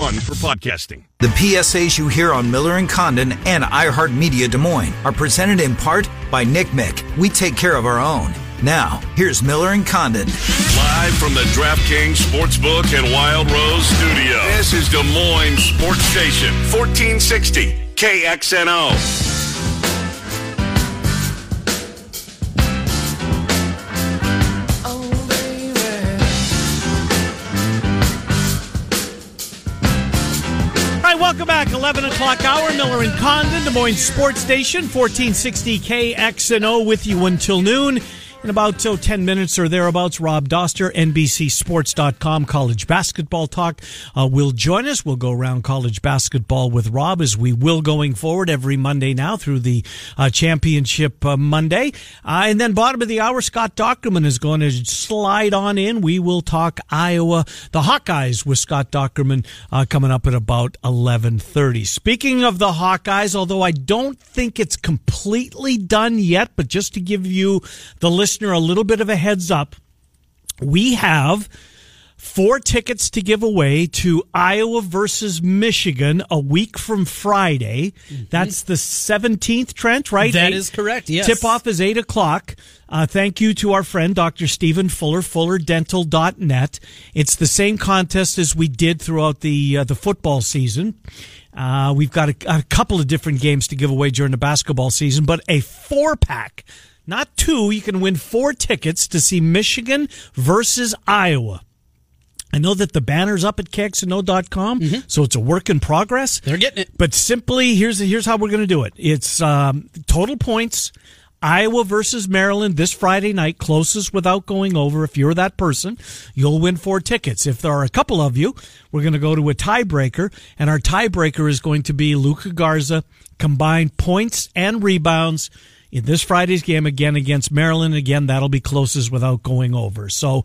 For podcasting. The PSAs you hear on Miller and Condon and iHeartMedia Des Moines are presented in part by Nick Mick. We take care of our own. Now, here's Miller and Condon. Live from the DraftKings Sportsbook and Wild Rose studio. This is Des Moines Sports Station, 1460 KXNO. Welcome back. 11 o'clock hour, Miller and Condon, Des Moines Sports Station, 1460 KXNO with you until noon. In about oh, 10 minutes or thereabouts, Rob Doster, NBCSports.com, college basketball talk, uh, will join us. We'll go around college basketball with Rob as we will going forward every Monday now through the uh, championship uh, Monday. Uh, and then bottom of the hour, Scott Dochterman is going to slide on in. We will talk Iowa, the Hawkeyes with Scott Dochterman uh, coming up at about 1130. Speaking of the Hawkeyes, although I don't think it's completely done yet, but just to give you the listener a little bit of a heads up, we have four tickets to give away to Iowa versus Michigan a week from Friday. That's the 17th, Trent, right? That is is correct, yes. Tip off is 8 o'clock. Uh, thank you to our friend, Dr. Stephen Fuller, fullerdental.net. It's the same contest as we did throughout the, uh, the football season. Uh, we've got a, a couple of different games to give away during the basketball season, but a four pack, not two. You can win four tickets to see Michigan versus Iowa. I know that the banner's up at kxno.com, so it's a work in progress. Mm-hmm. They're getting it. But simply, here's here's how we're going to do it. It's um, total points. Iowa versus Maryland this Friday night, closest without going over. If you're that person, you'll win four tickets. If there are a couple of you, we're going to go to a tiebreaker, and our tiebreaker is going to be Luka Garza combined points and rebounds in this Friday's game again against Maryland. Again, that'll be closest without going over. So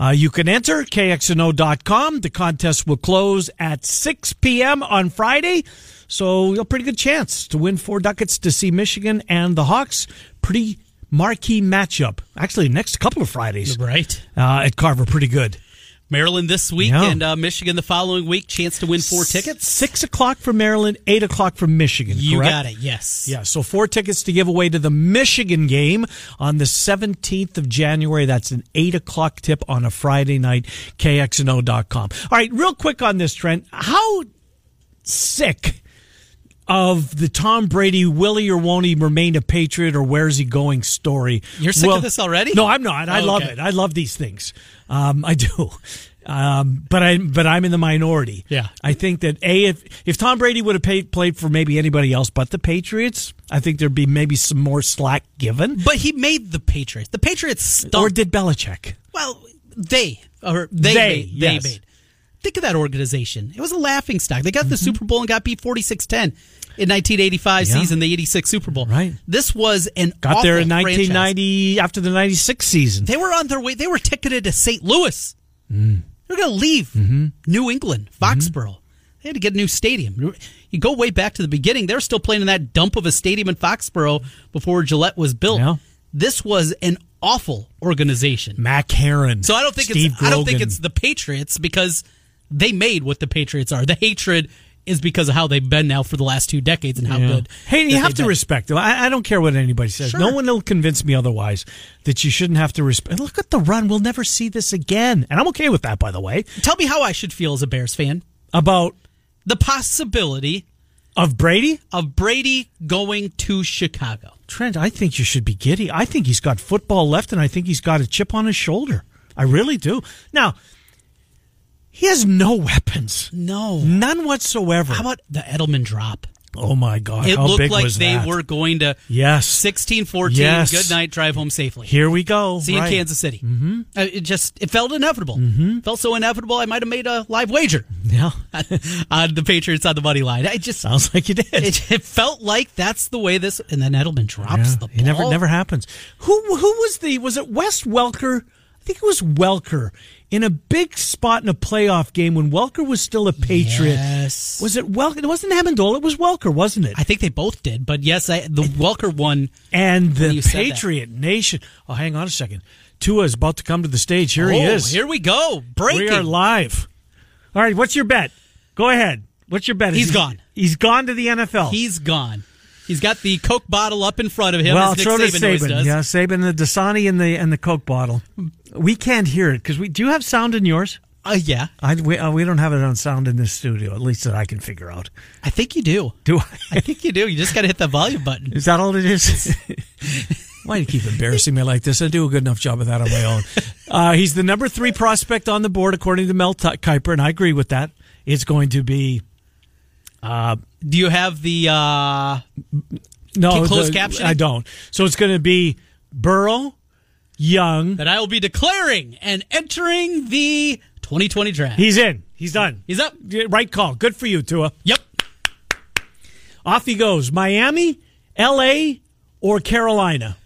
uh, you can enter kxno.com. The contest will close at 6 p.m. on Friday. So a pretty good chance to win four ducats to see Michigan and the Hawks. Pretty marquee matchup. Actually, next couple of Fridays Right. uh, at Carver, pretty good. Maryland this week Yeah. and uh, Michigan the following week. Chance to win four tickets. Six o'clock for Maryland, eight o'clock for Michigan. You correct? got it. Yes. Yeah, so four tickets to give away to the Michigan game on the 17th of January. That's an 8 o'clock tip on a Friday night, kxno.com. All right, real quick on this, Trent. How sick of the Tom Brady, will he or won't he remain a Patriot or where's he going story? You're sick of this already? No, I'm not. I Oh, love okay. it. I love these things. Um, I do. Um, but I, but I'm in the minority. Yeah. I think that a if if Tom Brady would have paid, played for maybe anybody else but the Patriots, I think there'd be maybe some more slack given. But he made the Patriots. The Patriots stunk. Or did Belichick? well, they or they They, made, they yes. made. Think of that organization. It was a laughing stock. They got Mm-hmm. the Super Bowl and got beat 46-10 in 1985 Yeah. season, the 86 Super Bowl. Right. This was an Got there in awful franchise. 1990 after the 96 season. They were on their way. They were ticketed to St. Louis. Mm. They're going to leave Mm-hmm. New England, Foxborough. They had to get a new stadium. You go way back to the beginning. They're still playing in that dump of a stadium in Foxborough before Gillette was built. Yeah. This was an awful organization. Mac Heron. So I don't think Steve it's I don't think it's the Patriots because they made what the Patriots are. The hatred is because of how they've been now for the last two decades and how Yeah. good. Hey, you have to been. respect them. I, I don't care what anybody says. Sure. No one will convince me otherwise that you shouldn't have to respect. Look at the run. We'll never see this again. And I'm okay with that, by the way. Tell me how I should feel as a Bears fan. About The possibility of Brady? of Brady going to Chicago. Trent, I think you should be giddy. I think he's got football left, and I think he's got a chip on his shoulder. I really do. Now, he has no weapons, No. none whatsoever. How about the Edelman drop? oh my God! It looked like they that? were going to Yes. 16 14. Yes. Good night, drive home safely. Here we go. See you Right. in Kansas City. Mm-hmm. It just it felt inevitable. Mm-hmm. Felt so inevitable. I might have made a live wager Yeah, on the Patriots on the money line. I just sounds like you did. it, it felt like that's the way this. And then Edelman drops Yeah, the ball. It never never happens. Who who was the was it Wes Welker? I think it was Welker in a big spot in a playoff game when Welker was still a Patriot. Yes. Was it Welker? It wasn't Amendola. It was Welker, wasn't it? I think they both did, but yes, I, the Welker one. and the you said that. Patriot Nation. Oh, hang on a second. Tua is about to come to the stage. Here he Oh, is. Here we go. Breaking. We are live. All right, what's your bet? Go ahead. What's your bet? He's gone. He's gone to the NFL. He's gone. He's got the Coke bottle up in front of him. well, as Nick so does Saban always Saban. does. Yeah, Saban, the Dasani, and the and the Coke bottle. We can't hear it because we do you have sound in yours. Uh, yeah, I we, uh, we don't have it on sound in this studio, at least that I can figure out. I think you do. Do I? I think you do. You just got to hit the volume button. Is that all it is? Why do you keep embarrassing me like this? I do a good enough job of that on my own. Uh, he's the number three prospect on the board, according to Mel T- Kiper, and I agree with that. It's going to be Do you have the? uh no Closed captioning? I don't. So it's going to be Burrow, Young. that I will be declaring and entering the 2020 draft. He's in. He's done. He's up. Right call. Good for you, Tua. Yep. Off he goes. Miami, L.A., or Carolina.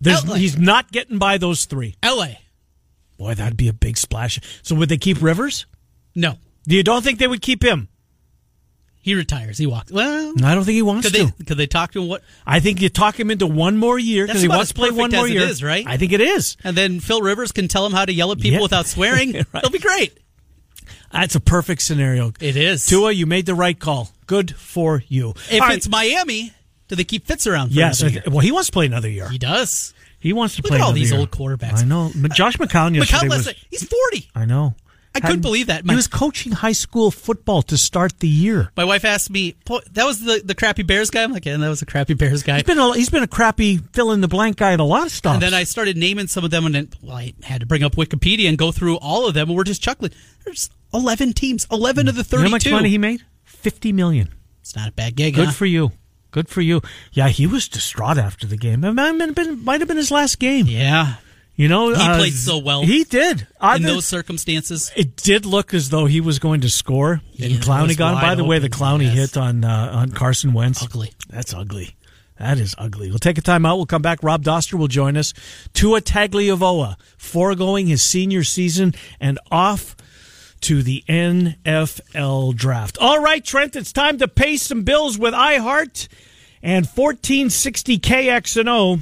There's, LA. he's not getting by those three. L.A. Boy, that'd be a big splash. So would they keep Rivers? No, Do you don't think they would keep him? He retires. He walks. Well, I don't think he wants could they? to. Could they talk to him? What? I think you talk him into one more year because he wants to play one more year. is, right? I think it is. And then Phil Rivers can tell him how to yell at people Yeah. without swearing. Right. It'll be great. That's a perfect scenario. It is. Tua, you made the right call. Good for you. If All it's right. Miami, do they keep Fitz around? For yes, another year? th- well, he wants to play another year. he does. He wants to Look play at all these year. old quarterbacks. I know. But Josh uh, McCown yesterday McCown, was. he's 40. I know. I couldn't believe that. My- he was coaching high school football to start the year. My wife asked me, "That was the, the crappy Bears guy." I'm like, "Yeah, that was a crappy Bears guy." He's been a, he's been a crappy fill in the blank guy at a lot of stuff. And then I started naming some of them, and then well, I had to bring up Wikipedia and go through all of them, and we're just chuckling. There's 11 teams, 11 of the you 32. know how much money he made? Fifty million. it's not a bad gig. Good huh? for you. Good for you. Yeah, he was distraught after the game. It might have been, might have been his last game. Yeah, You know, He uh, played so well. He did. I in did- those circumstances. it did look as though he was going to score, and Yeah, Clowney got him. By the way, the Clowney yes. hit on uh, on Carson Wentz. Ugly. That's ugly. That is ugly. We'll take a time out. We'll come back. Rob Doster will join us. Tua Tagovailoa, foregoing his senior season and off to the NFL draft. All right, Trent, it's time to pay some bills with iHeart and 1460 KXNO.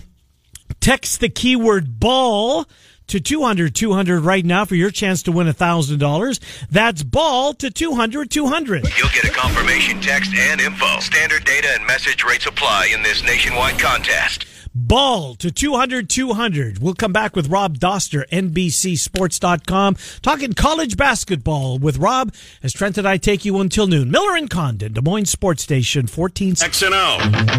Text the keyword ball to 200 200 right now for your chance to win $1,000. That's ball to 200 200. You'll get a confirmation text and info. Standard data and message rates apply in this nationwide contest. Ball to 200 200. We'll come back with Rob Doster, NBCSports.com, talking college basketball with Rob as Trent and I take you until noon. Miller and Condon, Des Moines Sports Station, 14. XNO.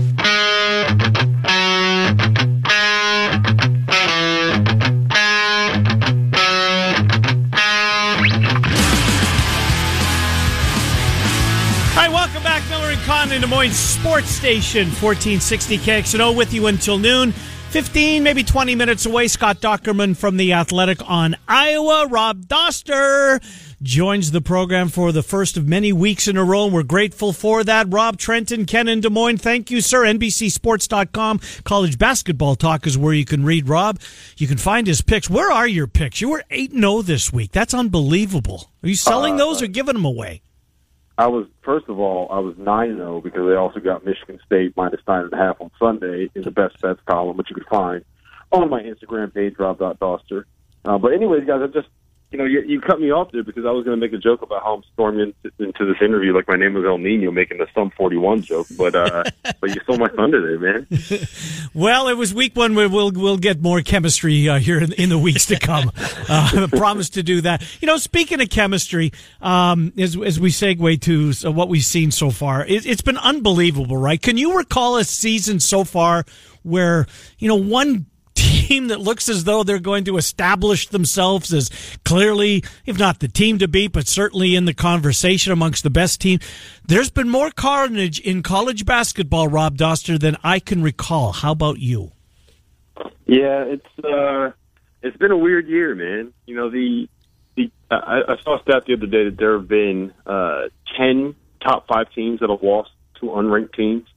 And Des Moines Sports Station, 1460 KXNO with you until noon. 15, maybe 20 minutes away. Scott Dochterman from The Athletic on Iowa. Rob Doster joins the program for the first of many weeks in a row. and We're grateful for that. Rob Trenton, Ken in Des Moines. Thank you, sir. NBCSports.com. College basketball talk is where you can read Rob. You can find his picks. Where are your picks? You were 8 0 this week. That's unbelievable. Are you selling uh, those uh, or giving them away? I was first of all, I was nine zero because they also got Michigan State minus nine and a half on Sunday in the best bets column, which you could find on my Instagram page, Rob.Doster. Uh, but anyways, guys, I just you know you, you cut me off there because I was going to make a joke about how I'm storming into, this interview like my name was El Nino, making the Sum 41 joke. But uh, but you stole my thunder there, man. Well, it was week one. Where we'll we'll get more chemistry uh, here in, in the weeks to come. uh, I promise to do that. You know, speaking of chemistry, um, as as we segue to what we've seen so far, it, it's been unbelievable, right? Can you recall a season so far where you know one team that looks as though they're going to establish themselves as clearly, if not the team to beat, but certainly in the conversation amongst the best team. There's been more carnage in college basketball, Rob Doster, than I can recall. How about you? Yeah, it's uh, it's been a weird year, man. You know the the I, I saw a stat the other day that there have been uh, ten top five teams that have lost to unranked teams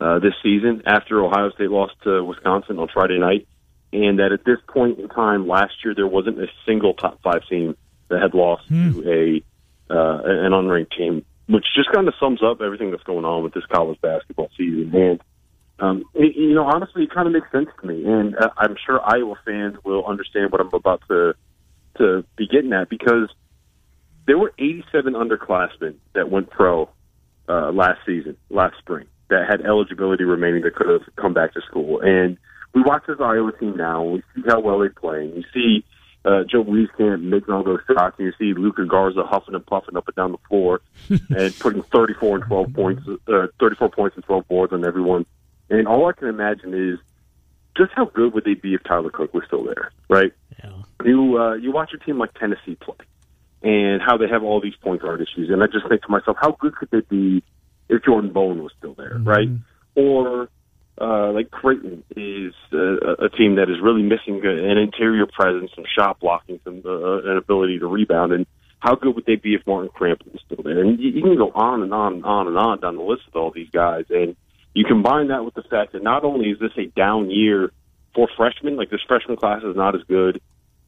uh, this season after Ohio State lost to Wisconsin on Friday night, and that at this point in time last year there wasn't a single top five team that had lost to a uh, an unranked team, which just kind of sums up everything that's going on with this college basketball season. And um, it, you know, honestly, it kind of makes sense to me, and uh, I'm sure Iowa fans will understand what I'm about to to be getting at because there were 87 underclassmen that went pro uh, last season, last spring, that had eligibility remaining that could have come back to school. And we watch this Iowa team now, and we see how well they play. And you see uh, Joe Wieskamp making all those shots, and you see Luka Garza huffing and puffing up and down the floor and putting 34 and 12 points, uh, 34 points and 12 boards on everyone. And all I can imagine is just how good would they be if Tyler Cook was still there, right? Yeah. You uh, you watch a team like Tennessee play, and how they have all these point guard issues, and I just think to myself, how good could they be if Jordan Bone was still there, right? Or uh, like Creighton is uh, a team that is really missing an interior presence, some shot blocking, some uh, an ability to rebound, and how good would they be if Martin Crampton was still there? And you, you can go on and on and on and on down the list with all these guys, and you combine that with the fact that not only is this a down year for freshmen, like this freshman class is not as good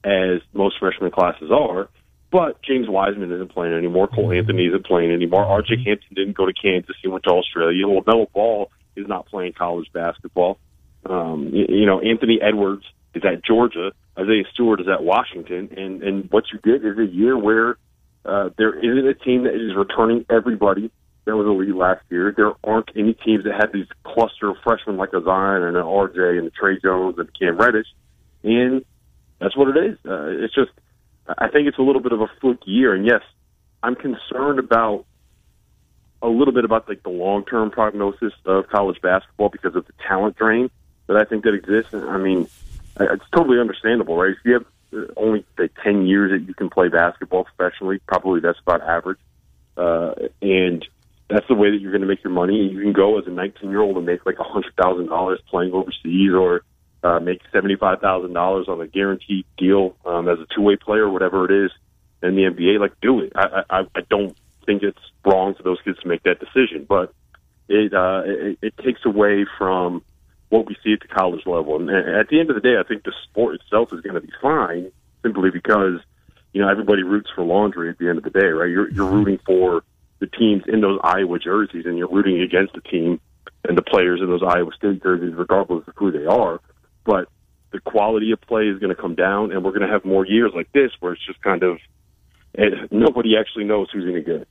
as most freshman classes are, but James Wiseman isn't playing anymore. Cole Anthony isn't playing anymore. RJ Hampton didn't go to Kansas. He went to Australia. LaMelo Ball is not playing college basketball. Um, you, you know, Anthony Edwards is at Georgia. Isaiah Stewart is at Washington. And, and what you get is a year where uh, there isn't a team that is returning everybody that was elite last year. There aren't any teams that have these cluster of freshmen like a Zion and an RJ and a Tre Jones and Cam Reddish. And that's what it is. Uh, it's just, I think it's a little bit of a fluke year. And yes, I'm concerned about a little bit about like the long term prognosis of college basketball because of the talent drain that I think that exists. I mean, it's totally understandable, right? If you have uh, only like ten years that you can play basketball professionally, probably that's about average, uh, and that's the way that you're going to make your money. You can go as a 19 year old and make like a hundred thousand dollars playing overseas, or uh, make seventy five thousand dollars on a guaranteed deal um, as a two way player, whatever it is in the NBA. Like, do it. I, I, I don't think it's wrong for those kids to make that decision, but it, uh, it it takes away from what we see at the college level. And at the end of the day, I think the sport itself is going to be fine simply because you know everybody roots for laundry at the end of the day, right? You're you're rooting for the teams in those Iowa jerseys, and you're rooting against the team and the players in those Iowa State jerseys, regardless of who they are. But the quality of play is going to come down, and we're going to have more years like this where it's just kind of and nobody actually knows who's any good.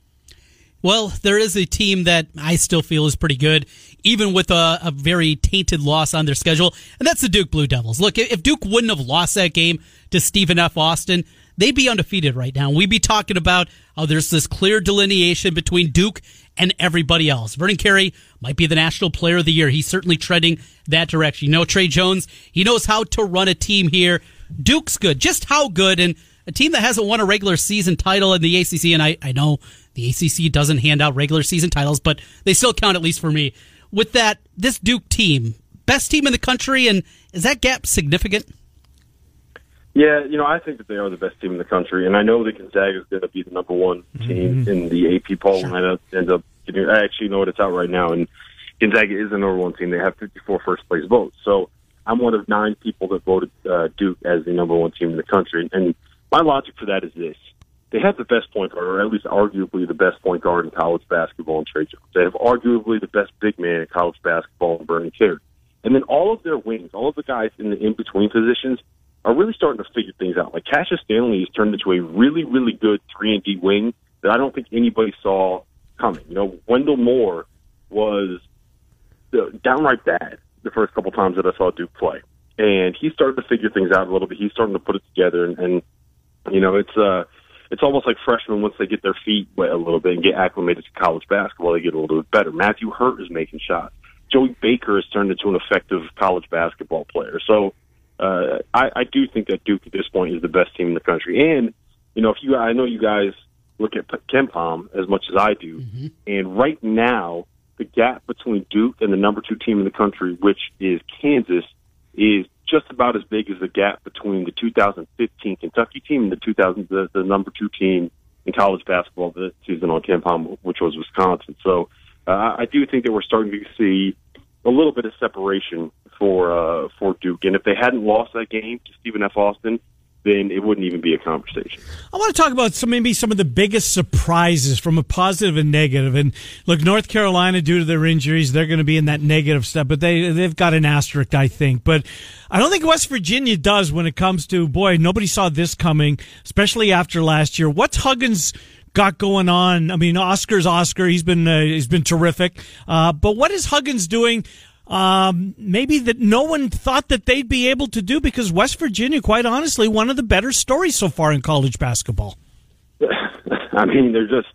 Well, there is a team that I still feel is pretty good, even with a, a, very tainted loss on their schedule, and that's the Duke Blue Devils. Look, if Duke wouldn't have lost that game to Stephen F. Austin, they'd be undefeated right now. We'd be talking about how there's this clear delineation between Duke and everybody else. Vernon Carey might be the National Player of the Year. He's certainly treading that direction. You know, Tre Jones, he knows how to run a team here. Duke's good. Just how good? And a team that hasn't won a regular season title in the ACC, and I, I know the ACC doesn't hand out regular season titles, but they still count, at least for me. With that, this Duke team, best team in the country, and is that gap significant? Yeah, you know, I think that they are the best team in the country, and I know that Gonzaga is going to be the number one team mm-hmm. in the AP poll, sure. and I end up getting. I actually know what it's out right now, and Gonzaga is the number one team. They have 54 first place votes, so I'm one of nine people that voted uh, Duke as the number one team in the country, and my logic for that is this. They have the best point guard, or at least arguably the best point guard in college basketball in Tre Jones. They have arguably the best big man in college basketball in Vernon Carey. And then all of their wings, all of the guys in the in-between positions are really starting to figure things out. Like Cassius Stanley has turned into a really, really good 3 and D wing that I don't think anybody saw coming. You know, Wendell Moore was downright bad the first couple times that I saw Duke play. And he started to figure things out a little bit. He's starting to put it together and, and you know, it's uh, it's almost like freshmen once they get their feet wet a little bit and get acclimated to college basketball, they get a little bit better. Matthew Hurt is making shots. Joey Baker has turned into an effective college basketball player. So uh, I, I do think that Duke at this point is the best team in the country. And you know, if you, I know you guys look at KenPom as much as I do, mm-hmm. and right now the gap between Duke and the number two team in the country, which is Kansas, is just about as big as the gap between the 2015 Kentucky team and the 2000 the, the number two team in college basketball this season on KenPom, which was Wisconsin. So uh, I do think that we're starting to see a little bit of separation for uh, for Duke, and if they hadn't lost that game to Stephen F. Austin, then it wouldn't even be a conversation. I want to talk about some maybe some of the biggest surprises from a positive and negative. And look, North Carolina, due to their injuries, they're going to be in that negative step, but they they've got an asterisk, I think. But I don't think West Virginia does when it comes to boy. Nobody saw this coming, especially after last year. What's Huggins got going on. I mean, Oscar's Oscar. He's been uh, he's been terrific. Uh, but what is Huggins doing? Um, maybe that no one thought that they'd be able to do because West Virginia, quite honestly, one of the better stories so far in college basketball. I mean, they're just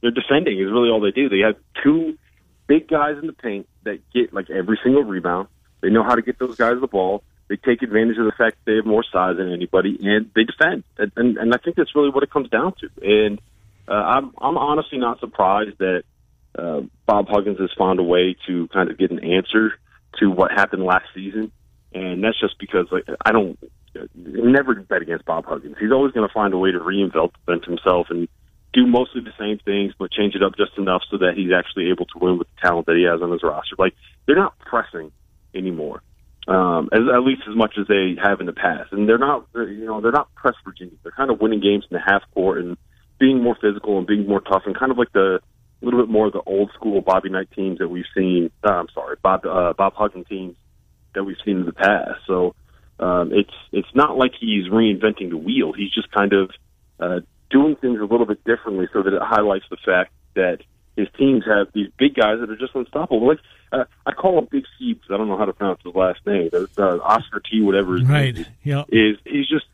they're defending is really all they do. They have two big guys in the paint that get like every single rebound. They know how to get those guys the ball. They take advantage of the fact that they have more size than anybody, and they defend. And, and, and I think that's really what it comes down to. And uh, I'm I'm honestly not surprised that uh, Bob Huggins has found a way to kind of get an answer to what happened last season, and that's just because like I don't never bet against Bob Huggins. He's always going to find a way to reinvent himself and do mostly the same things, but change it up just enough so that he's actually able to win with the talent that he has on his roster. Like they're not pressing anymore, um, as, at least as much as they have in the past. And they're not, you know, they're not press Virginia. They're kind of winning games in the half court and being more physical and being more tough and kind of like the a little bit more of the old school Bobby Knight teams that we've seen. Uh, I'm sorry, Bob uh, Bob Huggins teams that we've seen in the past. So um, it's it's not like he's reinventing the wheel. He's just kind of uh, doing things a little bit differently so that it highlights the fact that his teams have these big guys that are just unstoppable. Like uh, I call him Big C because I don't know how to pronounce his last name. Uh, Oscar T, whatever his right. name is. Yeah. Is he's just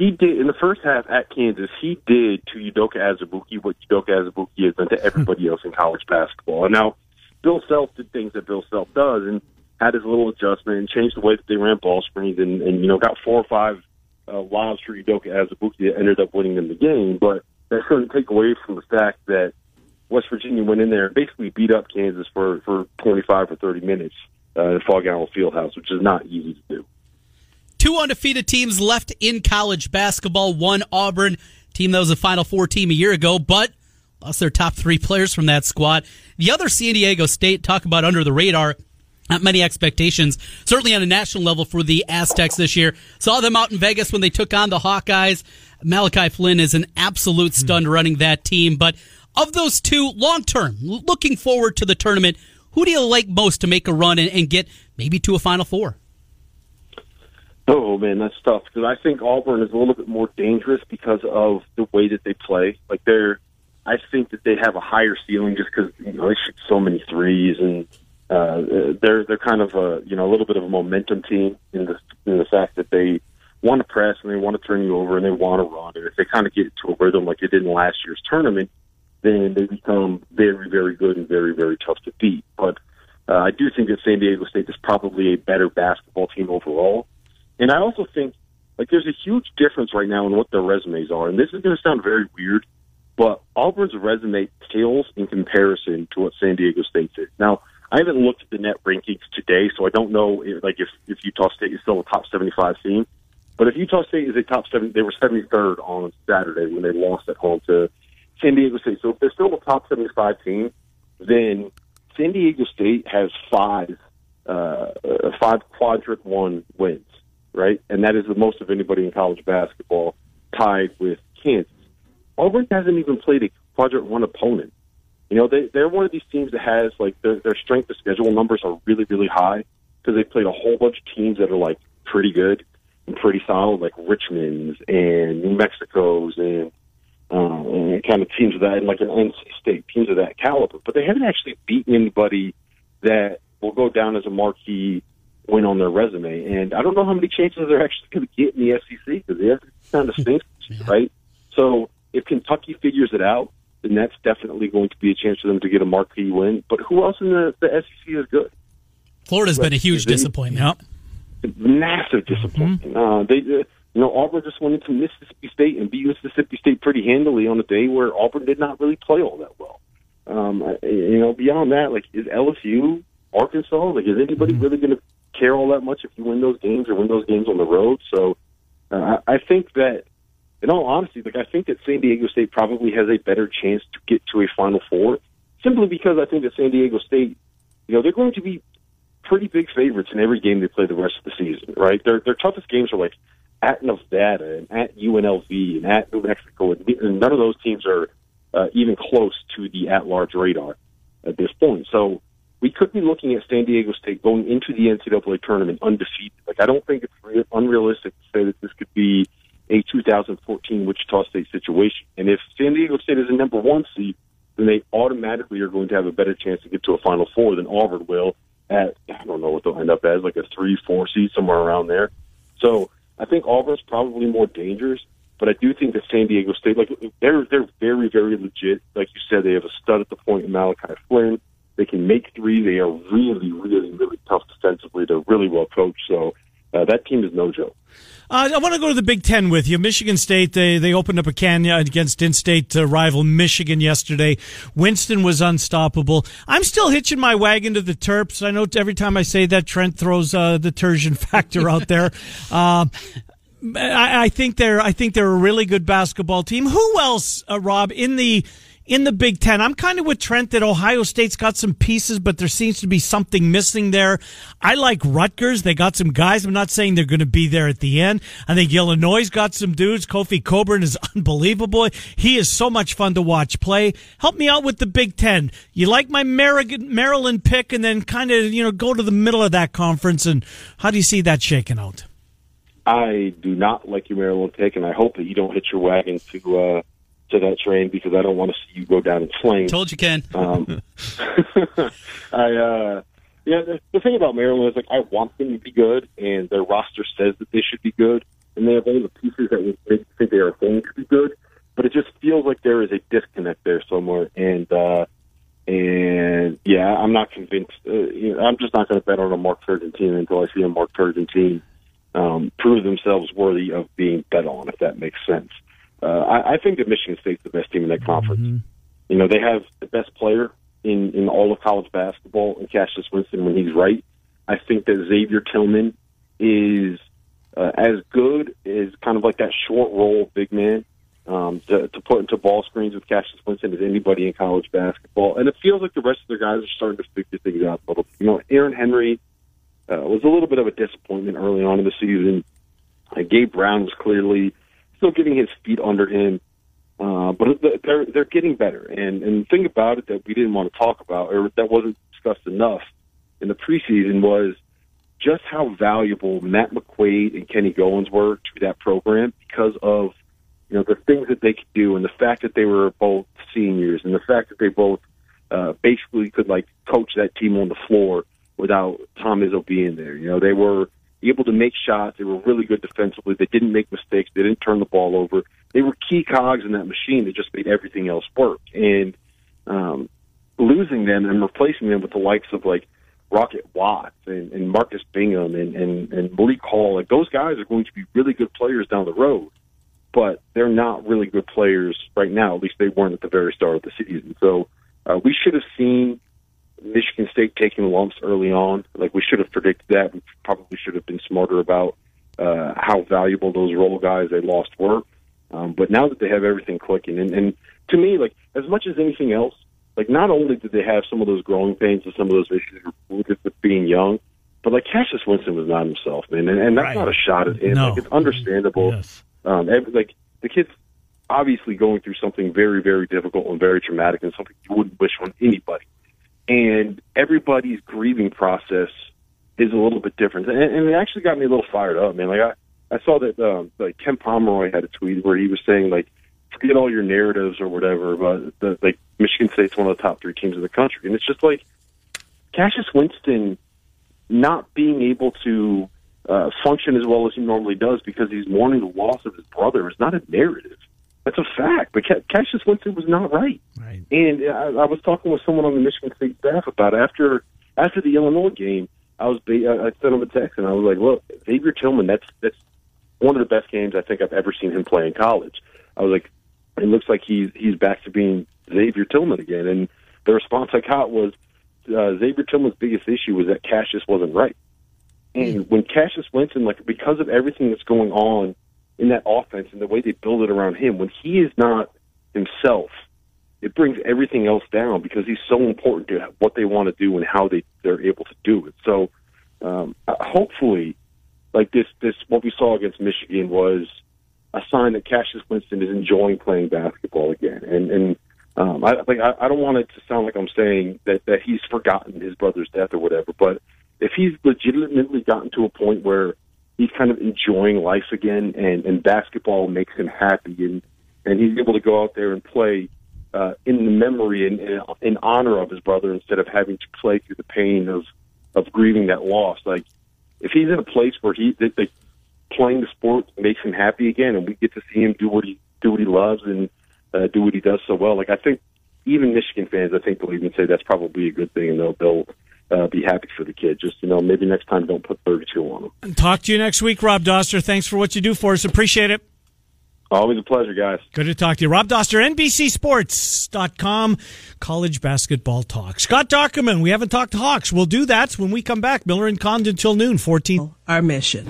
he did in the first half at Kansas. He did to Udoka Azubuike what Udoka Azubuike has done to everybody else in college basketball. And now Bill Self did things that Bill Self does, and had his little adjustment and changed the way that they ran ball screens, and, and you know got four or five uh, lobs for Udoka Azubuike that ended up winning them the game. But that shouldn't take away from the fact that West Virginia went in there and basically beat up Kansas for for 25 or 30 minutes uh, in Phog Allen Fieldhouse, which is not easy to do. Two undefeated teams left in college basketball. One Auburn team that was a Final Four team a year ago, but lost their top three players from that squad. The other San Diego State, talk about under the radar. Not many expectations, certainly on a national level for the Aztecs this year. Saw them out in Vegas when they took on the Hawkeyes. Malachi Flynn is an absolute hmm. stud running that team. But of those two, long term, looking forward to the tournament, who do you like most to make a run and, and get maybe to a Final Four? Oh man, that's tough because I think Auburn is a little bit more dangerous because of the way that they play. Like they're, I think that they have a higher ceiling just because you know they shoot so many threes and uh, they're they're kind of a you know a little bit of a momentum team in the in the fact that they want to press and they want to turn you over and they want to run and if they kind of get into a rhythm like they did in last year's tournament, then they become very very good and very very tough to beat. But uh, I do think that San Diego State is probably a better basketball team overall. And I also think like there's a huge difference right now in what their resumes are. And this is going to sound very weird, but Auburn's resume pales in comparison to what San Diego State did. Now, I haven't looked at the net rankings today, so I don't know if, like if, if Utah State is still a top 75 team. But if Utah State is a top seven, they were 73rd on Saturday when they lost at home to San Diego State. So if they're still a top 75 team, then San Diego State has five, uh, five quadrant one wins right? And that is the most of anybody in college basketball, tied with Kansas. Auburn hasn't even played a quadrant one opponent. You know, they they're one of these teams that has like their their strength of schedule numbers are really really high because they played a whole bunch of teams that are like pretty good and pretty solid, like Richmond's and New Mexico's and um, and kind of teams of that, and like an NC State teams of that caliber. But they haven't actually beaten anybody that will go down as a marquee win on their resume. And I don't know how many chances they're actually going to get in the SEC because the SEC kind of stinks, yeah. right? So if Kentucky figures it out, then that's definitely going to be a chance for them to get a marquee win. But who else in the, the SEC is good? Florida's but been a huge disappointment. Yep. Massive disappointment. Mm-hmm. Uh, they, uh, you know, Auburn just went into Mississippi State and beat Mississippi State pretty handily on a day where Auburn did not really play all that well. Um, you know, beyond that, like, is LSU, Arkansas, like, is anybody mm-hmm. really going to care all that much if you win those games or win those games on the road. So uh, I think that, in all honesty, like I think that San Diego State probably has a better chance to get to a Final Four, simply because I think that San Diego State, you know, they're going to be pretty big favorites in every game they play the rest of the season. Right? Their their toughest games are like at Nevada and at UNLV and at New Mexico, and none of those teams are uh, even close to the at-large radar at this point. So we could be looking at San Diego State going into the NCAA tournament undefeated. Like I don't think it's re- unrealistic to say that this could be a 2014 Wichita State situation. And if San Diego State is a number one seed, then they automatically are going to have a better chance to get to a Final Four than Auburn will at I don't know what they'll end up as, like a three, four seed somewhere around there. So I think Auburn's probably more dangerous, but I do think that San Diego State, like they're they're very very legit. Like you said, they have a stud at the point in Malachi Flynn. They can make three. They are really really really tough defensively. They're really well coached. So uh, that team is no joke. Uh, I want to go to the Big Ten with you. Michigan State, they, they opened up a can against in-state uh, rival Michigan yesterday. Winston was unstoppable. I'm still hitching my wagon to the Terps. I know every time I say that, Trent throws uh, the Turgeon factor out there. Um, I, I, think they're I think they're a really good basketball team. Who else, uh, Rob, in the in the Big Ten. I'm kind of with Trent that Ohio State's got some pieces, but there seems to be something missing there. I like Rutgers. They got some guys. I'm not saying they're going to be there at the end. I think Illinois got some dudes. Kofi Cockburn is unbelievable. He is so much fun to watch play. Help me out with the Big Ten. You like my Maryland pick and then kind of, you know, go to the middle of that conference. And how do you see that shaking out? I do not like your Maryland pick, and I hope that you don't hit your wagon to uh, to that train because I don't want to see you go down in flames. Told you, Ken. Um, I, uh, yeah, the, the thing about Maryland is like I want them to be good, and their roster says that they should be good, and they have all the pieces that would make think they are going to be good. But it just feels like there is a disconnect there somewhere, and uh, and yeah, I'm not convinced. Uh, you know, I'm just not going to bet on a Mark Turgeon team until I see a Mark Turgeon team um, prove themselves worthy of being bet on, if that makes sense. Uh, I, I think that Michigan State's the best team in that conference. Mm-hmm. You know, they have the best player in in all of college basketball in Cassius Winston when he's right. I think that Xavier Tillman is uh, as good as kind of like that short roll big man um, to, to put into ball screens with Cassius Winston as anybody in college basketball. And it feels like the rest of their guys are starting to figure things out a little. You know, Aaron Henry uh, was a little bit of a disappointment early on in the season. Uh, Gabe Brown was clearly still getting his feet under him. Uh, but they're they're getting better. And and the thing about it that we didn't want to talk about, or that wasn't discussed enough in the preseason, was just how valuable Matt McQuaid and Kenny Goins were to that program because of you know the things that they could do, and the fact that they were both seniors, and the fact that they both uh, basically could like coach that team on the floor without Tom Izzo being there. You know, they were able to make shots. They were really good defensively. They didn't make mistakes. They didn't turn the ball over. They were key cogs in that machine that just made everything else work. And um, losing them and replacing them with the likes of like Rocket Watts and, and Marcus Bingham and, and, and Malik Hall, like those guys are going to be really good players down the road. But they're not really good players right now. At least they weren't at the very start of the season. So uh, we should have seen Michigan State taking lumps early on. Like we should have predicted that. We probably should have been smarter about uh, how valuable those role guys they lost were. Um, but now that they have everything clicking, and, and to me, like as much as anything else, like not only did they have some of those growing pains and some of those issues with being young, but like Cassius Winston was not himself, man, and, and that's right. not a shot at him. No. Like it's understandable. Yes. Um, every, like the kid's obviously going through something very, very difficult and very traumatic, and something you wouldn't wish on anybody and everybody's grieving process is a little bit different. And, and it actually got me a little fired up, man. Like I, I saw that um, like Ken Pomeroy had a tweet where he was saying like, forget all your narratives or whatever but the, like Michigan State's one of the top three teams in the country, and it's just like Cassius Winston not being able to uh, function as well as he normally does because he's mourning the loss of his brother is not a narrative. That's a fact. But Cassius Winston was not right. Right. And I, I was talking with someone on the Michigan State staff about it. after after the Illinois game. I was uh, I sent him a text and I was like, "Look, Xavier Tillman. That's that's one of the best games I think I've ever seen him play in college." I was like, "It looks like he's he's back to being Xavier Tillman again." And the response I got was, uh, "Xavier Tillman's biggest issue was that Cassius wasn't right." And hmm. when Cassius Winston, like because of everything that's going on in that offense and the way they build it around him. When he is not himself, it brings everything else down because he's so important to what they want to do and how they they're able to do it. So um, uh, hopefully, like this this what we saw against Michigan was a sign that Cassius Winston is enjoying playing basketball again. And and um, I like I, I don't want it to sound like I'm saying that that he's forgotten his brother's death or whatever, but if he's legitimately gotten to a point where he's kind of enjoying life again, and and basketball makes him happy, and and he's able to go out there and play uh, in the memory and in, in honor of his brother instead of having to play through the pain of of grieving that loss. Like if he's in a place where he that, that playing the sport makes him happy again, and we get to see him do what he do what he loves and uh, do what he does so well. Like I think even Michigan fans, I think they'll even say that's probably a good thing, and they'll they'll uh, be happy for the kid. Just you know, maybe next time don't put 32 on him. Talk to you next week, Rob Doster. Thanks for what you do for us. Appreciate it. Always a pleasure, guys. Good to talk to you. Rob Doster, NBCSports.com, college basketball talk. Scott Dochterman, we haven't talked Hawks. We'll do that when we come back. Miller and Condon till noon, 14. Our mission.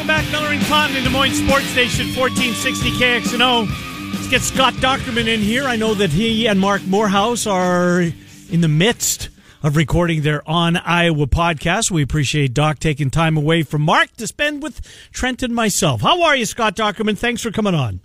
Welcome back. Miller and Condon, Des Moines Sports Station, 1460 KXNO. Let's get Scott Dochterman in here. I know that he and Marc Morehouse are in the midst of recording their On Iowa podcast. We appreciate Doc taking time away from Marc to spend with Trent and myself. How are you, Scott Dochterman? Thanks for coming on.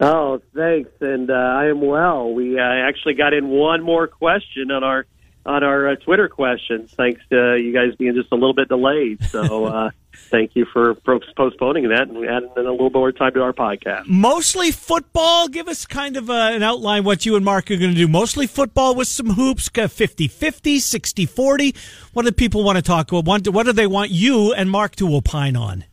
Oh, thanks, and uh, I am well. We uh, actually got in one more question on our on our uh, Twitter questions, thanks to you guys being just a little bit delayed. So, uh, thank you for postponing that and adding in a little more time to our podcast. Mostly football. Give us kind of uh, an outline what you and Marc are going to do. Mostly football with some hoops, 50 50, 60 40. What do people want to talk about? What do they want you and Marc to opine on?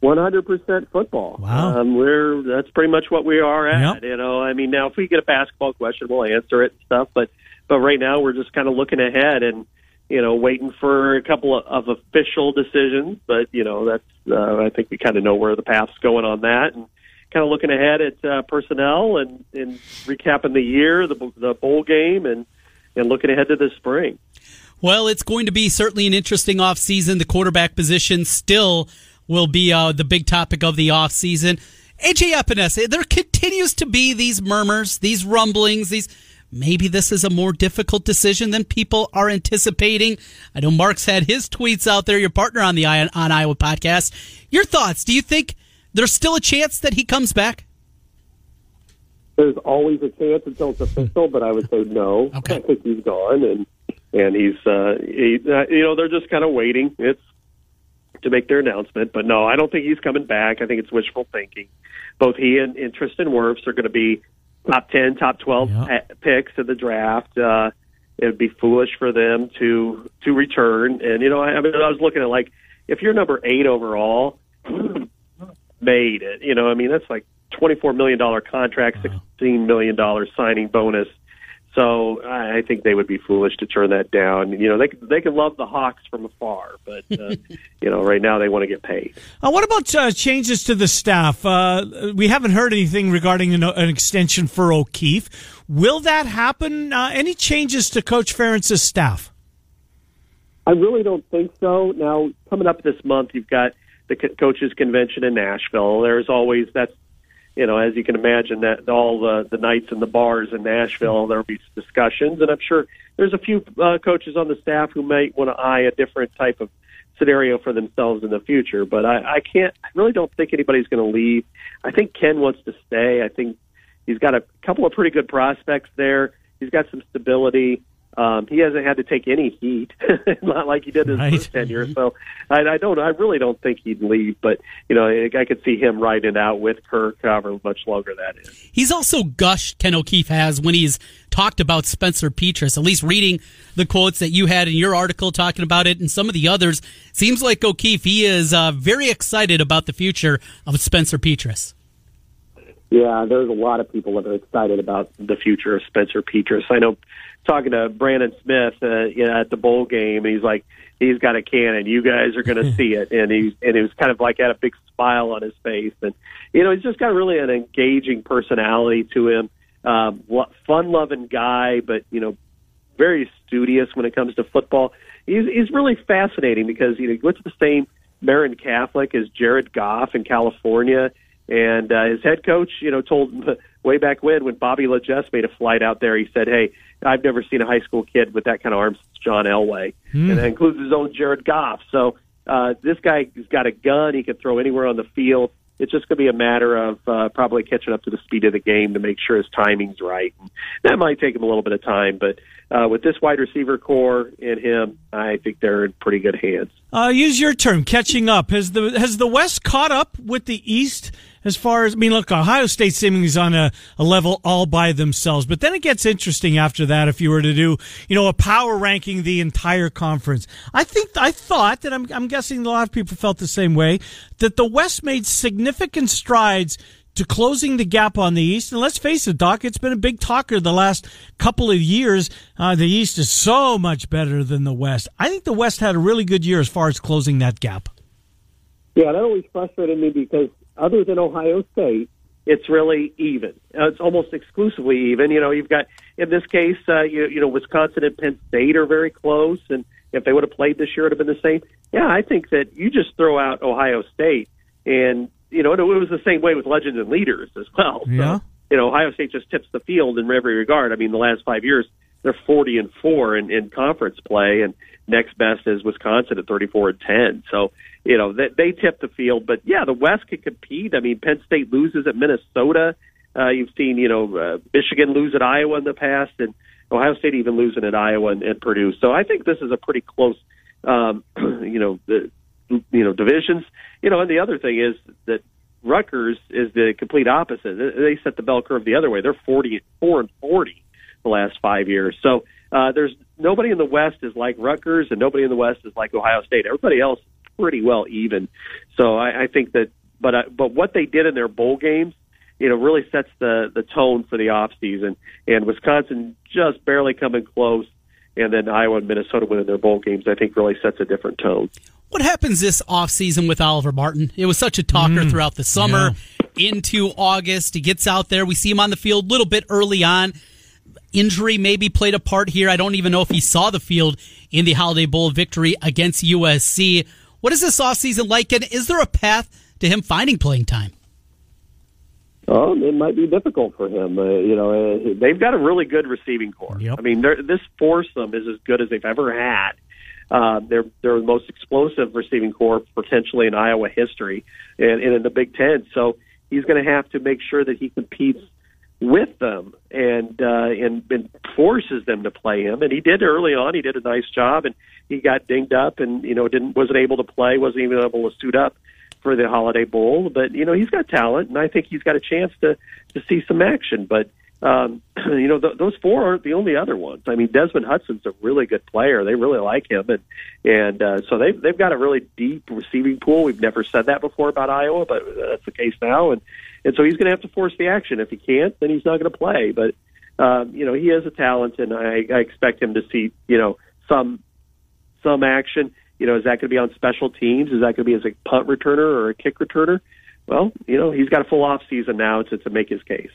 One hundred percent football. Wow, um, we're that's pretty much what we are at. Yep. You know, I mean, now if we get a basketball question, we'll answer it and stuff. But but right now we're just kind of looking ahead and you know waiting for a couple of, of official decisions. But you know, that's uh, I think we kind of know where the path's going on that, and kind of looking ahead at uh, personnel and and recapping the year, the the bowl game, and and looking ahead to the spring. Well, it's going to be certainly an interesting off season. The quarterback position still will be uh, the big topic of the offseason. AJ Epenesa, there continues to be these murmurs, these rumblings, these maybe this is a more difficult decision than people are anticipating. I know Marc's had his tweets out there, your partner on the on Iowa podcast. Your thoughts? Do you think there's still a chance that he comes back? There's always a chance until it's official, but I would say no. Okay. I think he's gone, and and he's uh, he, uh, you know they're just kind of waiting. It's to make their announcement. But no, I don't think he's coming back. I think it's wishful thinking. Both he and, and Tristan Wirfs are going to be top 10, top 12 Yeah. pa- picks in the draft. Uh, it would be foolish for them to to return. And, you know, I, I mean, I was looking at like, if you're number eight overall, made it. You know, I mean, that's like $24 million contract, $16 million signing bonus. So I I think they would be foolish to turn that down. You know, they they can love the Hawks from afar, but uh, you know, right now they want to get paid. Uh, what about uh, changes to the staff? Uh, we haven't heard anything regarding an, an extension for O'Keefe. Will that happen? Uh, any changes to Coach Ferentz's staff? I really don't think so. Now, coming up this month, you've got the co- coaches convention in Nashville. There's always that's you know, as you can imagine, that all the the nights in the bars in Nashville, there'll be discussions, and I'm sure there's a few uh, coaches on the staff who might want to eye a different type of scenario for themselves in the future. But I, I can't, I really don't think anybody's going to leave. I think Ken wants to stay. I think he's got a couple of pretty good prospects there. He's got some stability. Um, he hasn't had to take any heat, not like he did his Right. first tenure. So I, I don't, I really don't think he'd leave. But you know, I, I could see him riding it out with Kirk, however much longer that is. He's also gushed, Ken O'Keefe has, when he's talked about Spencer Petras, at least reading the quotes that you had in your article talking about it and some of the others. Seems like O'Keefe, he is uh, very excited about the future of Spencer Petras. Yeah, there's a lot of people that are excited about the future of Spencer Petras. I know talking to Brandon Smith uh, you know, at the bowl game, he's like, he's got a cannon. You guys are going to see it, and he's and he was kind of like had a big smile on his face, and you know he's just got really an engaging personality to him. Um, fun loving guy, but you know very studious when it comes to football. He's he's really fascinating because you know he went to the same Marin Catholic as Jared Goff in California. And uh, his head coach, you know, told him way back when, when Bobby LaJess made a flight out there, he said, "Hey, I've never seen a high school kid with that kind of arms since John Elway," and that includes his own Jared Goff. So uh, this guy has got a gun; he can throw anywhere on the field. it's just going to be a matter of uh, probably catching up to the speed of the game to make sure his timing's right. And that might take him a little bit of time, but uh, with this wide receiver corps and him, I think they're in pretty good hands. Uh, use your term, catching up. Has the has the West caught up with the East as far as I mean? Look, Ohio State seemingly is on a, a level all by themselves, but then it gets interesting after that. If you were to do, you know, a power ranking the entire conference, I think I thought that I'm I'm guessing a lot of people felt the same way that the West made significant strides to closing the gap on the East. And let's face it, Doc, it's been a big talker the last couple of years. Uh, the East is so much better than the West. I think the West had a really good year as far as closing that gap. Yeah, that always frustrated me because other than Ohio State, it's really even. Uh, it's almost exclusively even. You know, you've got in this case, uh, you, you know, Wisconsin and Penn State are very close, and if they would have played this year, it would have been the same. Yeah, I think that you just throw out Ohio State, and you know, it was the same way with legends and leaders as well. Yeah. So, you know, Ohio State just tips the field in every regard. I mean, the last five years, they're 40 and four in, in conference play, and next best is Wisconsin at 34 and 10. So, you know, they, they tip the field. But yeah, the West could compete. I mean, Penn State loses at Minnesota. Uh, you've seen, you know, uh, Michigan lose at Iowa in the past, and Ohio State even losing at Iowa and, and Purdue. So I think this is a pretty close, um, you know, the you know divisions. You know, and the other thing is that Rutgers is the complete opposite. They set the bell curve the other way. They're forty four and forty the last five years. So uh, there's nobody in the West is like Rutgers, and nobody in the West is like Ohio State. Everybody else is pretty well even. So I, I think that, but uh, but what they did in their bowl games, you know, really sets the the tone for the off season. And Wisconsin just barely coming close, and then Iowa and Minnesota winning their bowl games, I think really sets a different tone. What happens this offseason with Oliver Martin? It was such a talker Mm, throughout the summer into August. He gets out there. We see him on the field a little bit early on. Injury maybe played a part here. I don't even know if he saw the field in the Holiday Bowl victory against USC. What is this offseason like, and is there a path to him finding playing time? Oh, it might be difficult for him. Uh, you know, uh, they've got a really good receiving corps. Yep. I mean, this foursome is as good as they've ever had. Uh, they're they're the most explosive receiving corps potentially in Iowa history, and, and in the Big Ten. So he's going to have to make sure that he competes with them and uh, and and forces them to play him. And he did early on. He did a nice job, and he got dinged up, and you know didn't wasn't able to play, wasn't even able to suit up for the Holiday Bowl. But you know he's got talent, and I think he's got a chance to to see some action. But um, you know th- those four aren't the only other ones. I mean Desmond Hudson's a really good player. They really like him, and and uh, so they've they've got a really deep receiving pool. We've never said that before about Iowa, but that's the case now. And and so he's going to have to force the action. If he can't, then he's not going to play. But um, you know he has a talent, and I, I expect him to see you know some some action. You know, is that going to be on special teams? Is that going to be as a punt returner or a kick returner? Well, you know, he's got a full off season now to, to make his case.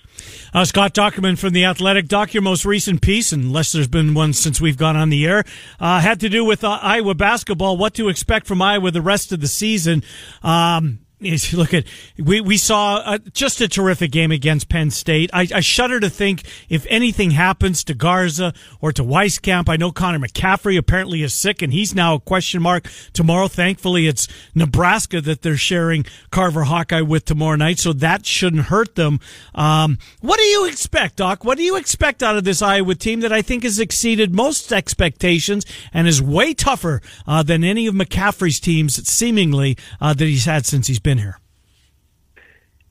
Uh, Scott Dochterman from The Athletic. Doc, your most recent piece, unless there's been one since we've gone on the air, uh, had to do with uh, Iowa basketball, what to expect from Iowa the rest of the season. Um, is look at we we saw uh, just a terrific game against Penn State. I, I shudder to think if anything happens to Garza or to Wieskamp. I know Connor McCaffrey apparently is sick and he's now a question mark tomorrow. Thankfully, it's Nebraska that they're sharing Carver Hawkeye with tomorrow night, so that shouldn't hurt them. Um, what do you expect, Doc? What do you expect out of this Iowa team that I think has exceeded most expectations and is way tougher uh, than any of McCaffrey's teams, seemingly uh, that he's had since he's been here?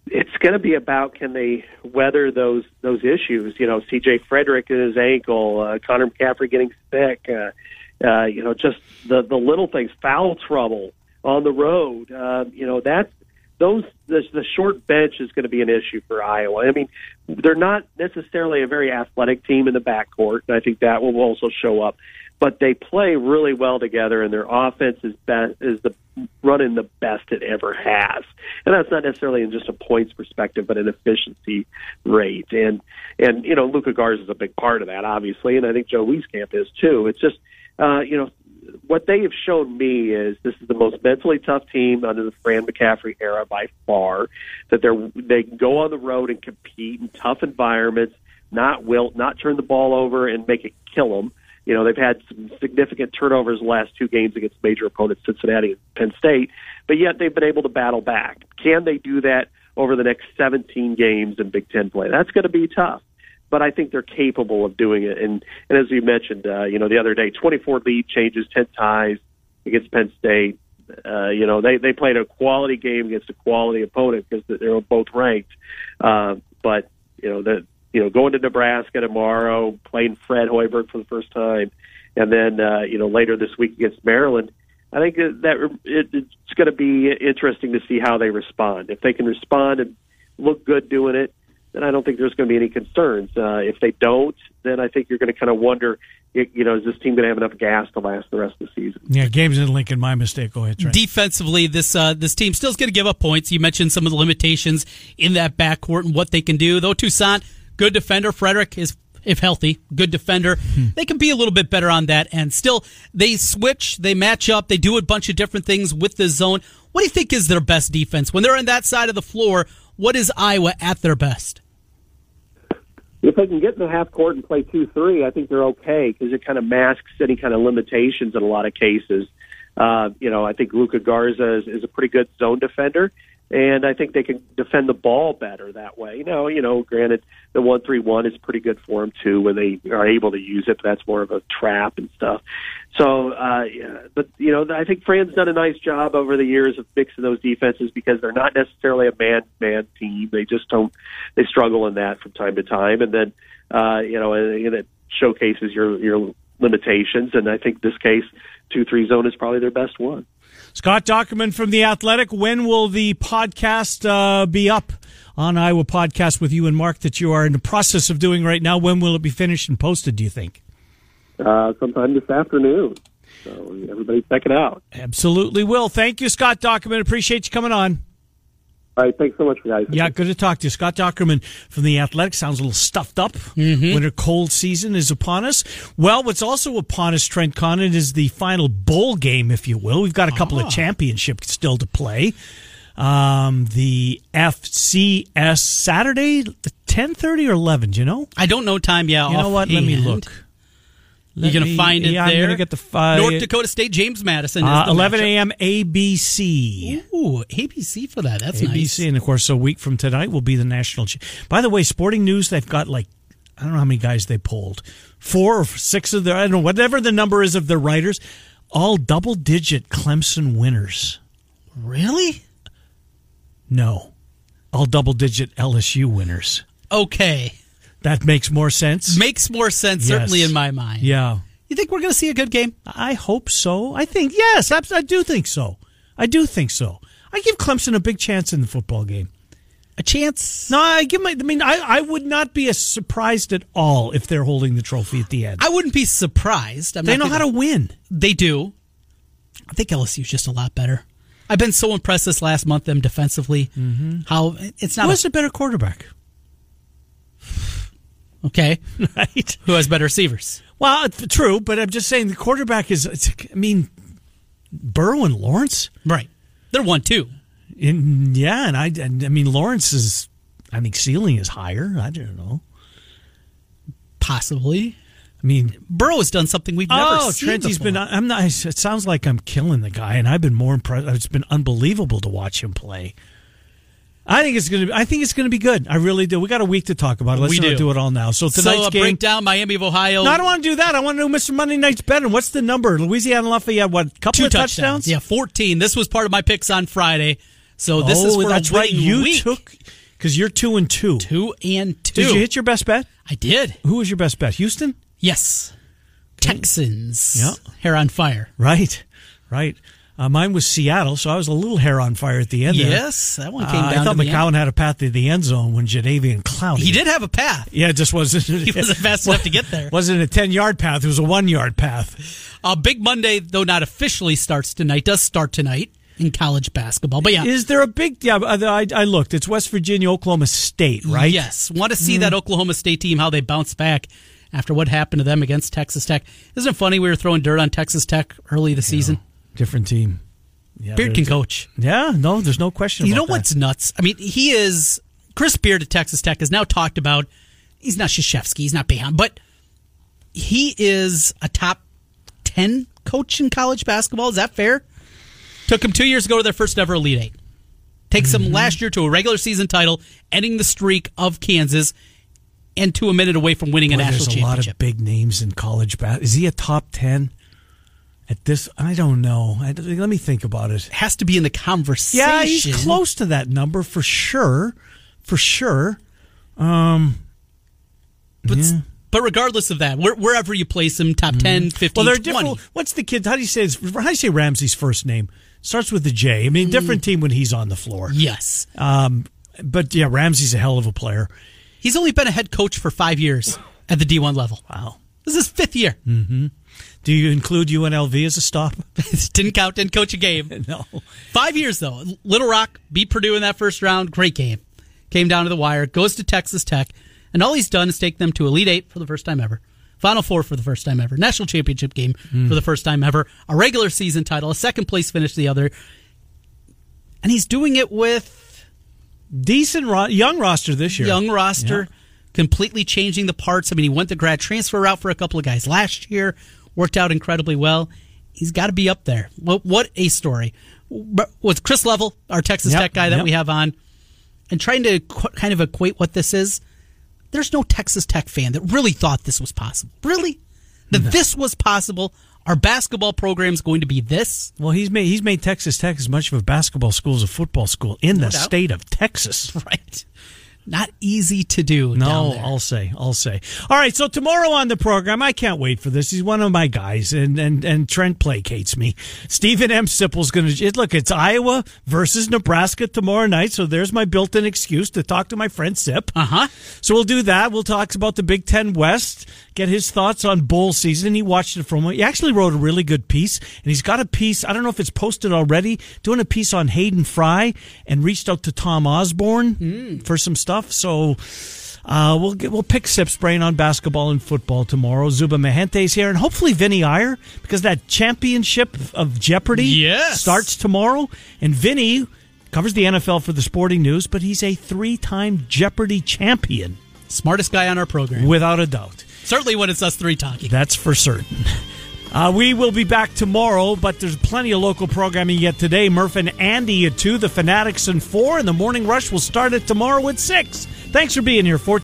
it's going to be about can they weather those those issues. You know, C.J. Frederick and his ankle, uh, Connor McCaffrey getting sick. Uh, uh, you know, just the the little things, foul trouble on the road. Uh, you know, that those the, the short bench is going to be an issue for Iowa. I mean, they're not necessarily a very athletic team in the backcourt, and I think that will also show up. But they play really well together, and their offense is best is the running the best it ever has. And that's not necessarily in just a points perspective, but an efficiency rate. And and you know, Luka Garza is a big part of that, obviously, and I think Joe Wieskamp is too. It's just uh, you know what they have shown me is this is the most mentally tough team under the Fran McCaffrey era by far. That they're they can go on the road and compete in tough environments, not will not turn the ball over and make it kill them. You know, they've had some significant turnovers the last two games against major opponents, Cincinnati and Penn State, but yet they've been able to battle back. Can they do that over the next 17 games in Big Ten play? That's going to be tough. But I think they're capable of doing it. And, and as you mentioned, uh, you know, the other day, 24 lead changes, 10 ties against Penn State. Uh, you know, they, they played a quality game against a quality opponent because they're both ranked. Uh, but, you know, the, you know, going to Nebraska tomorrow, playing Fred Hoiberg for the first time, and then uh, you know later this week against Maryland. I think that it, it's going to be interesting to see how they respond. If they can respond and look good doing it, then I don't think there's going to be any concerns. Uh, if they don't, then I think you're going to kind of wonder, you know, is this team going to have enough gas to last the rest of the season? Yeah, games in Lincoln, my mistake. Go ahead, Trent. Defensively, this uh, this team still's going to give up points. You mentioned some of the limitations in that backcourt and what they can do. Though Toussaint good defender. Frederick is if healthy, good defender. Hmm. They can be a little bit better on that and still they switch, they match up, they do a bunch of different things with the zone. What do you think is their best defense? When they're on that side of the floor, what is Iowa at their best? If they can get in the half court and play 2 3, I think they're okay because it kind of masks any kind of limitations in a lot of cases. Uh, you know, I think Luka Garza is, is a pretty good zone defender and I think they can defend the ball better that way. Know, you know, granted the one three one is pretty good for them too when they are able to use it. But that's more of a trap and stuff. So, uh, yeah, but you know, I think Fran's done a nice job over the years of mixing those defenses because they're not necessarily a man man team. They just don't they struggle in that from time to time, and then uh, you know, and it showcases your your limitations. And I think this case, two three zone is probably their best one. Scott Dochterman from The Athletic. When will the podcast uh, be up on Iowa Podcast with you and Marc that you are in the process of doing right now? When will it be finished and posted, do you think? Uh, sometime this afternoon. So everybody check it out. Absolutely will. Thank you, Scott Dochterman. Appreciate you coming on. All right, thanks so much, guys. Yeah, good to talk to you. Scott Dochterman from The Athletic sounds a little stuffed up. Mm-hmm. Winter cold season is upon us. Well, what's also upon us, Trent Condon, is the final bowl game, if you will. We've got a couple of championships still to play. Um, the FCS Saturday, ten thirty or eleven. Do you know? I don't know time yet. You know what? Let me look. You're going to find it yeah, there. I'm going to get the five. North Dakota State, James Madison. Is Uh, the 11 a.m. ABC. Ooh, ABC for that. That's ABC, nice. and of course, a week from tonight will be the national. Ch- By the way, Sporting News, they've got like I don't know how many guys they pulled, four or six of their I don't know whatever the number is of their writers, all double-digit Clemson winners. Really? No, all double-digit LSU winners. Okay. That makes more sense. Makes more sense, certainly in my mind. Yeah, You think we're going to see a good game? I hope so. I think yes, I, I do think so. I do think so. I give Clemson a big chance in the football game. A chance? No, I give my. I mean, I, I would not be surprised at all if they're holding the trophy at the end. I wouldn't be surprised. I'm they know how gonna- to win. They do. I think LSU is just a lot better. I've been so impressed this last month them defensively. Mm-hmm. How it's not Who a- a better quarterback? Okay. Right. Who has better receivers? Well, it's true, but I'm just saying the quarterback is. It's, I mean, Burrow and Lawrence. Right. They're one two. In, yeah, and I. And, I mean, Lawrence is. I think ceiling is higher. I don't know. Possibly. I mean, Burrow has done something we've never oh, seen. Trent, before. been. I'm not. It sounds like I'm killing the guy, and I've been more impressed. It's been unbelievable to watch him play. I think it's gonna. I think it's gonna be good. I really do. We got a week to talk about it. Let's We not do. do it all now. So so tonight's a game. breakdown Miami of Ohio. No, I don't want to do that. I want to know Mr. Monday Night's betting. What's the number? Louisiana Lafayette. What? Couple two of touchdowns? Yeah, fourteen. This was part of my picks on Friday. So this oh, is for that's right. You week. took because you're two and two. two and two. Did you hit your best bet? I did. Who was your best bet? Houston. Yes. Texans. Yeah. Hair on fire. Right, right. Uh, mine was Seattle, so I was a little hair on fire at the end. there. Yes, that one came Uh, down I thought the end. had a path to the end zone when Jadeveon Clowney. He did have a path. Yeah, it just wasn't. He wasn't fast enough to get there. Wasn't a ten yard path. It was a one yard path. Uh, Big Monday, though not officially starts tonight, does start tonight in college basketball. But yeah, Is there a big? Yeah, I, I looked. It's West Virginia, Oklahoma State, right? Yes. Want to see that Oklahoma State team, how they bounce back after what happened to them against Texas Tech. Isn't it funny we were throwing dirt on Texas Tech early this season? Different team. Yeah, Beard can coach. Yeah, no, there's no question. You know that. what's nuts? I mean, he is Chris Beard at Texas Tech has now talked about he's not Krzyzewski, he's not Behan, but he is a top 10 coach in college basketball. Is that fair? Took him two years ago to their first ever Elite Eight. Takes Mm-hmm. them last year to a regular season title, ending the streak of Kansas, and to a minute away from winning a national there's a lot of big names in college basketball. Is he a top ten at this? I don't know. I, let me think about it. Has to be in the conversation. Yeah, he's close to that number for sure. For sure. But, but regardless of that, where, wherever you place him, top 10, 15, Mm-hmm. Well, they're 20. different. What's the kid? How do you say? His, how do you say Ramsey's first name? Starts with the J. I mean, different team when he's on the floor. Yes. Um, but yeah, Ramsey's a hell of a player. He's only been a head coach for five years at the D1 level. Wow. This is his fifth year. Do you include UNLV as a stop? didn't count, didn't coach a game. no. Five years though. Little Rock beat Purdue in that first round. Great game. Came down to the wire. Goes to Texas Tech, and all he's done is take them to Elite Eight for the first time ever. Final Four for the first time ever. National championship game hmm. for the first time ever. A regular season title. A second place finish the other. And he's doing it with Decent ro- young roster this year. young roster, completely changing the parts. I mean, he went the grad transfer route for a couple of guys last year, worked out incredibly well. He's got to be up there. What, what a story! But With Chris Level, our Texas Yep, Tech guy that yep. we have on, and trying to qu- kind of equate what this is. There's no Texas Tech fan that really thought this was possible. Really, that this was possible. Our basketball program's going to be this. Well, he's made he's made Texas Tech as much of a basketball school as a football school in the doubt. state of Texas. Right. Not easy to do. No. I'll say, I'll say. All right, so tomorrow on the program, I can't wait for this. He's one of my guys, and and and Trent placates me. Steven M. Sipple's going to look. It's Iowa versus Nebraska tomorrow night, so there's my built-in excuse to talk to my friend Sip. Uh huh. So we'll do that. We'll talk about the Big Ten West, get his thoughts on bowl season. He watched it from. He actually wrote a really good piece, and he's got a piece. I don't know if it's posted already. Doing a piece on Hayden Fry, and reached out to Tom Osborne for some stuff. So. Uh, we'll get, we'll pick Sip's brain on basketball and football tomorrow. Zuba Mahente's here, and hopefully Vinnie Iyer, because that championship of Jeopardy Yes. starts tomorrow. And Vinnie covers the NFL for the Sporting News, but he's a three-time Jeopardy champion, Smartest guy on our program. without a doubt. Certainly when it's us three talking. That's for certain. Uh, we will be back tomorrow, but there's plenty of local programming yet today. Murph and Andy at 2, the Fanatics and 4, and the Morning Rush will start at tomorrow at 6. Thanks for being here. 14